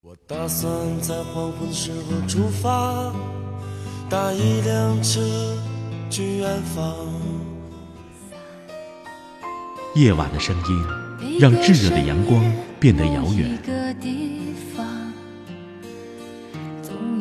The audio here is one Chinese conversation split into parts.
我打算在黄昏时候出发，搭一辆车去远方。夜晚的声音，让炙热的阳光变得遥远，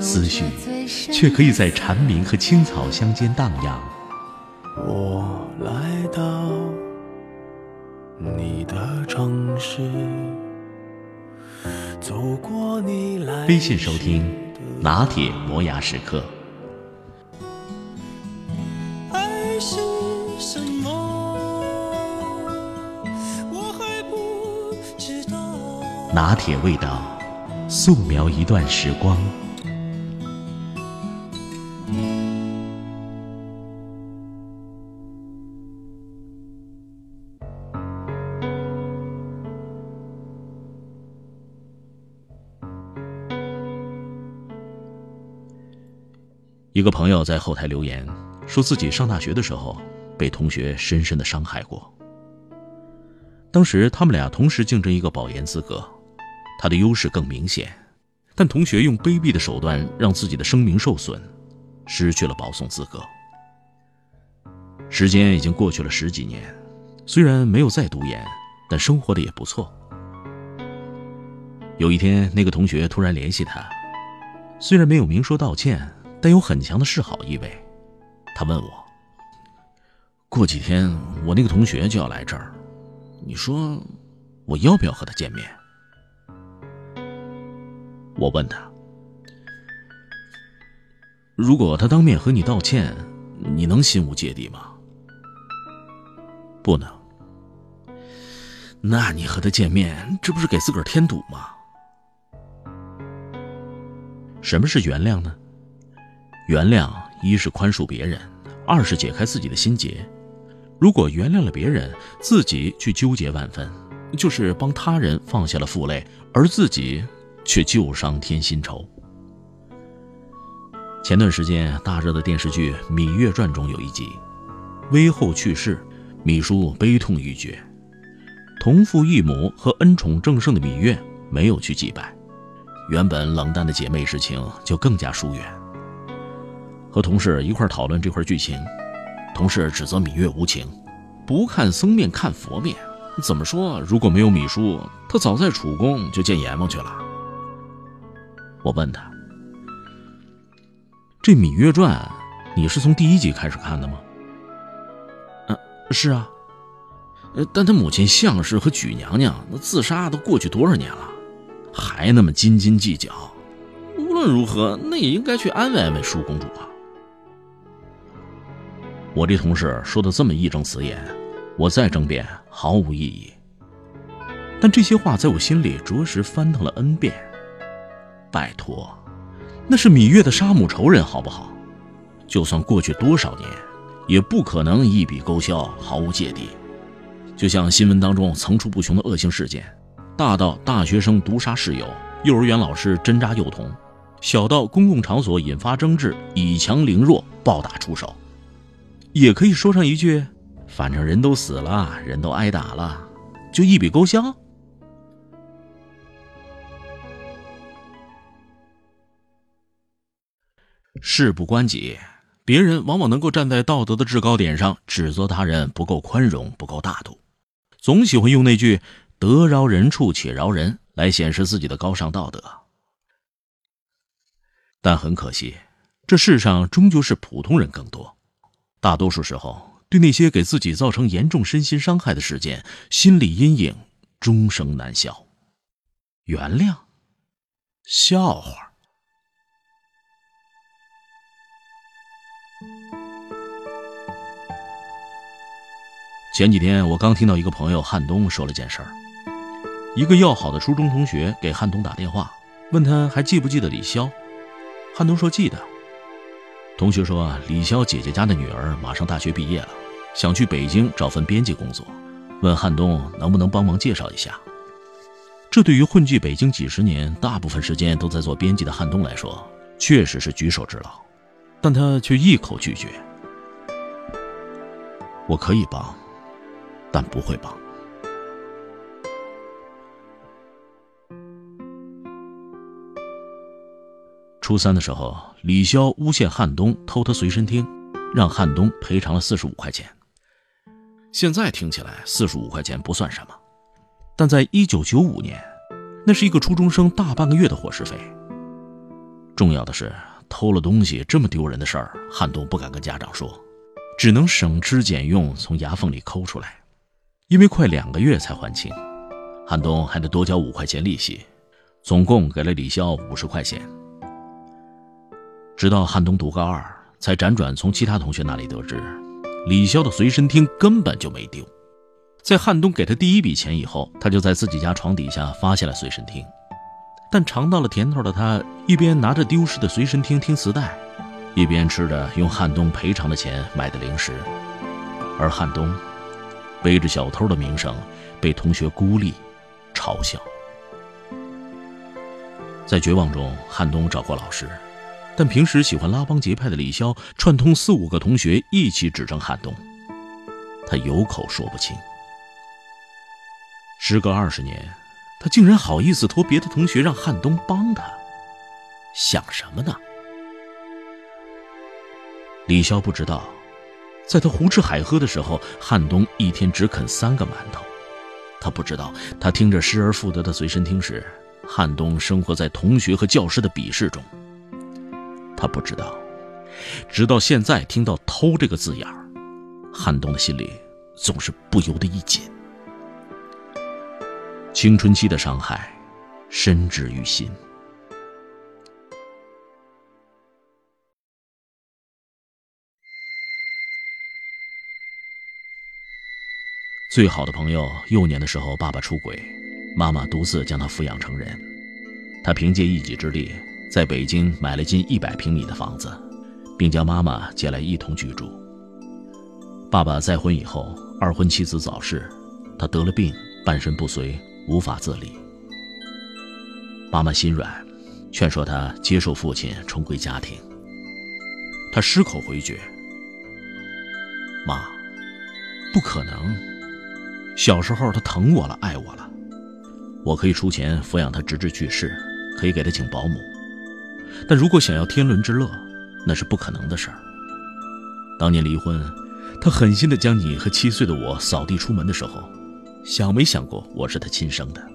思绪却可以在蝉鸣和青草乡间荡漾。我来到你的城市。走过你来微信收听拿铁磨牙时刻。爱是什么？我还不知道。拿铁味道，素描一段时光。一个朋友在后台留言，说自己上大学的时候被同学深深的伤害过。当时他们俩同时竞争一个保研资格，他的优势更明显，但同学用卑鄙的手段让自己的声名受损，失去了保送资格。时间已经过去了十几年，虽然没有再读研，但生活的也不错。有一天，那个同学突然联系他，虽然没有明说道歉。但有很强的示好意味。他问我：“过几天我那个同学就要来这儿，你说我要不要和他见面？”我问他：“如果他当面和你道歉，你能心无芥蒂吗？”“不能。”“那你和他见面，这不是给自个儿添堵吗？”“什么是原谅呢？”原谅，一是宽恕别人，二是解开自己的心结。如果原谅了别人，自己去纠结万分，就是帮他人放下了负累，而自己却旧伤添新愁。前段时间大热的电视剧《芈月传》中有一集，威后去世，芈姝悲痛欲绝，同父异母和恩宠正盛的芈月没有去祭拜，原本冷淡的姐妹之情就更加疏远。和同事一块讨论这块剧情，同事指责芈月无情，不看僧面看佛面。怎么说？如果没有芈姝，他早在楚宫就见阎王去了。我问他：“这《芈月传》，你是从第一集开始看的吗？”“嗯，是啊。”“呃，但他母亲项氏和举娘娘那自杀都过去多少年了，还那么斤斤计较。无论如何，那也应该去安慰安慰舒公主啊。”我这同事说的这么义正辞严，我再争辩毫无意义。但这些话在我心里着实翻腾了 n 遍。拜托，那是芈月的杀母仇人，好不好？就算过去多少年，也不可能一笔勾销，毫无芥蒂。就像新闻当中层出不穷的恶性事件，大到大学生毒杀室友，幼儿园老师针扎幼童，小到公共场所引发争执，以强凌弱，暴打出手。也可以说上一句：“反正人都死了，人都挨打了，就一笔勾销。”事不关己，别人往往能够站在道德的制高点上指责他人不够宽容、不够大度，总喜欢用那句“得饶人处且饶人”来显示自己的高尚道德。但很可惜，这世上终究是普通人更多。大多数时候，对那些给自己造成严重身心伤害的事件，心理阴影终生难消。原谅，笑话。前几天我刚听到一个朋友汉东说了件事儿，一个要好的初中同学给汉东打电话，问他还记不记得李潇。汉东说记得。同学说，李潇姐姐家的女儿马上大学毕业了，想去北京找份编辑工作，问汉东能不能帮忙介绍一下。这对于混迹北京几十年、大部分时间都在做编辑的汉东来说，确实是举手之劳，但他却一口拒绝。我可以帮，但不会帮。初三的时候，李潇诬陷汉东偷他随身听，让汉东赔偿了四十五块钱。现在听起来，四十五块钱不算什么，但在一九九五年，那是一个初中生大半个月的伙食费。重要的是，偷了东西这么丢人的事儿，汉东不敢跟家长说，只能省吃俭用从牙缝里抠出来。因为快两个月才还清，汉东还得多交五块钱利息，总共给了李潇五十块钱。直到汉东读高二，才辗转从其他同学那里得知，李潇的随身听根本就没丢。在汉东给他第一笔钱以后，他就在自己家床底下发现了随身听。但尝到了甜头的他，一边拿着丢失的随身听听磁带，一边吃着用汉东赔偿的钱买的零食。而汉东背着小偷的名声，被同学孤立、嘲笑。在绝望中，汉东找过老师。但平时喜欢拉帮结派的李潇串通四五个同学一起指证汉东，他有口说不清。时隔二十年，他竟然好意思托别的同学让汉东帮他，想什么呢？李潇不知道，在他胡吃海喝的时候，汉东一天只啃三个馒头。他不知道，他听着失而复得的随身听时，汉东生活在同学和教师的鄙视中。他不知道，直到现在听到“偷”这个字眼儿，汉东的心里总是不由得一紧。青春期的伤害，深植于心。最好的朋友幼年的时候，爸爸出轨，妈妈独自将他抚养成人，他凭借一己之力。在北京买了近一百平米的房子，并将妈妈接来一同居住。爸爸再婚以后，二婚妻子早逝，他得了病，半身不遂，无法自理。妈妈心软，劝说他接受父亲，重归家庭。他矢口回绝：“妈，不可能。小时候他疼我了，爱我了，我可以出钱抚养他直至去世，可以给他请保姆。”但如果想要天伦之乐，那是不可能的事儿。当年离婚，他狠心的将你和七岁的我扫地出门的时候，想没想过我是他亲生的？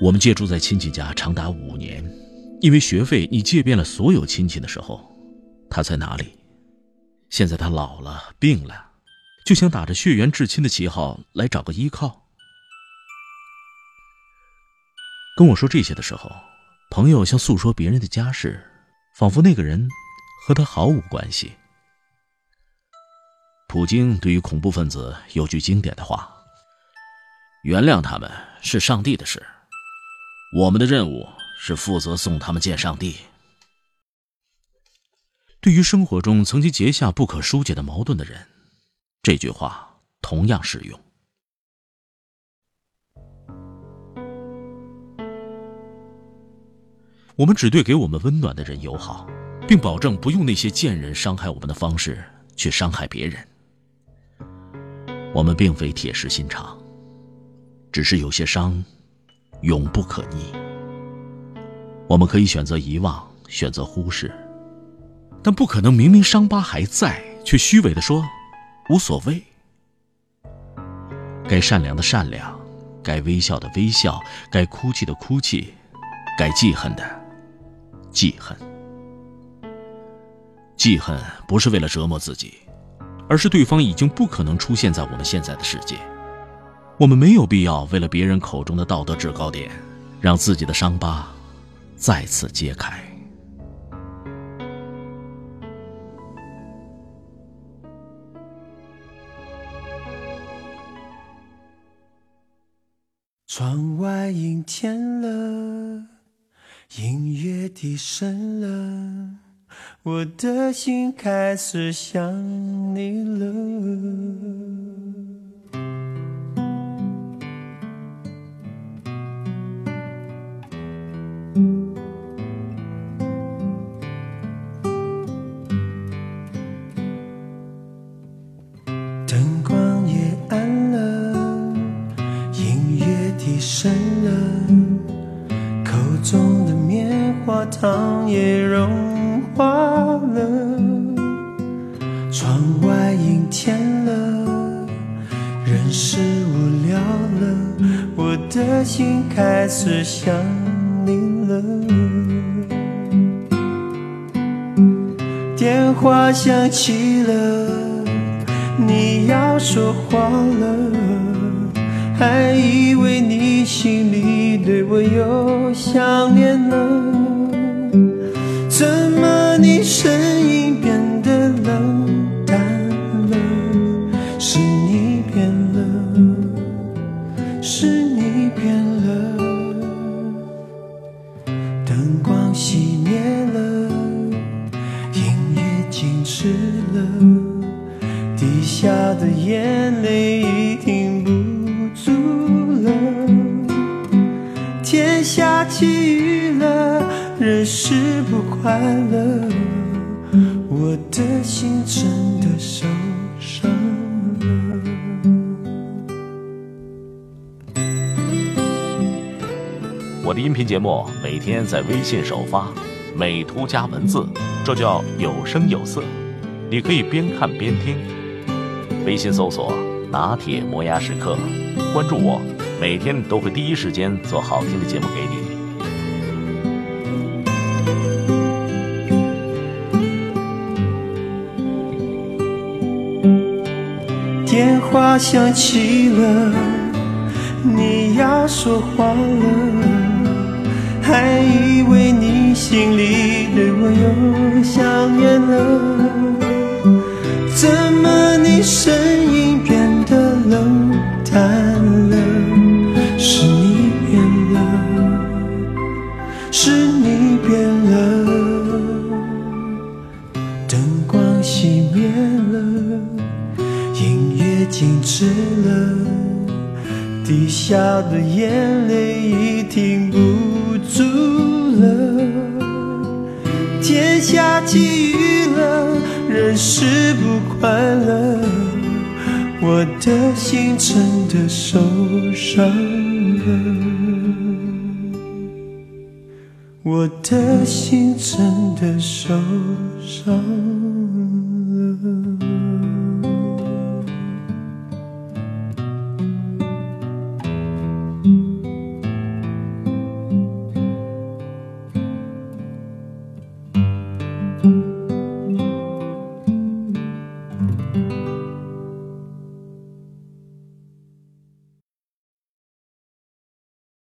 我们借住在亲戚家长达五年，因为学费你借遍了所有亲戚的时候，他在哪里？现在他老了，病了，就想打着血缘至亲的旗号来找个依靠。跟我说这些的时候。朋友像诉说别人的家事，仿佛那个人和他毫无关系。普京对于恐怖分子有句经典的话：“原谅他们是上帝的事，我们的任务是负责送他们见上帝。”对于生活中曾经结下不可疏解的矛盾的人，这句话同样适用。我们只对给我们温暖的人友好，并保证不用那些贱人伤害我们的方式去伤害别人。我们并非铁石心肠，只是有些伤，永不可逆。我们可以选择遗忘，选择忽视，但不可能明明伤疤还在，却虚伪的说无所谓。该善良的善良，该微笑的微笑，该哭泣的哭泣，该记恨的。记恨，记恨不是为了折磨自己，而是对方已经不可能出现在我们现在的世界。我们没有必要为了别人口中的道德制高点，让自己的伤疤再次揭开。窗外阴天了。音乐低声了，我的心开始想你了。是无聊了，我的心开始想你了。电话响起了，你要说话了，还以为你心里对我有想念了，怎么你声天下起雨了，人是不快乐。我的心真的受伤了我的音频节目每天在微信首发，美图加文字，这叫有声有色。你可以边看边听。微信搜索“拿铁磨牙时刻”，关注我，每天都会第一时间做好听的节目给你。电话响起了，你要说话了。还以为你心里对我又想念了，怎么你声音变得冷淡滴下的眼泪已停不。住了，天下起雨了，人是不快乐，我的心真的受伤了，我的心真的受伤。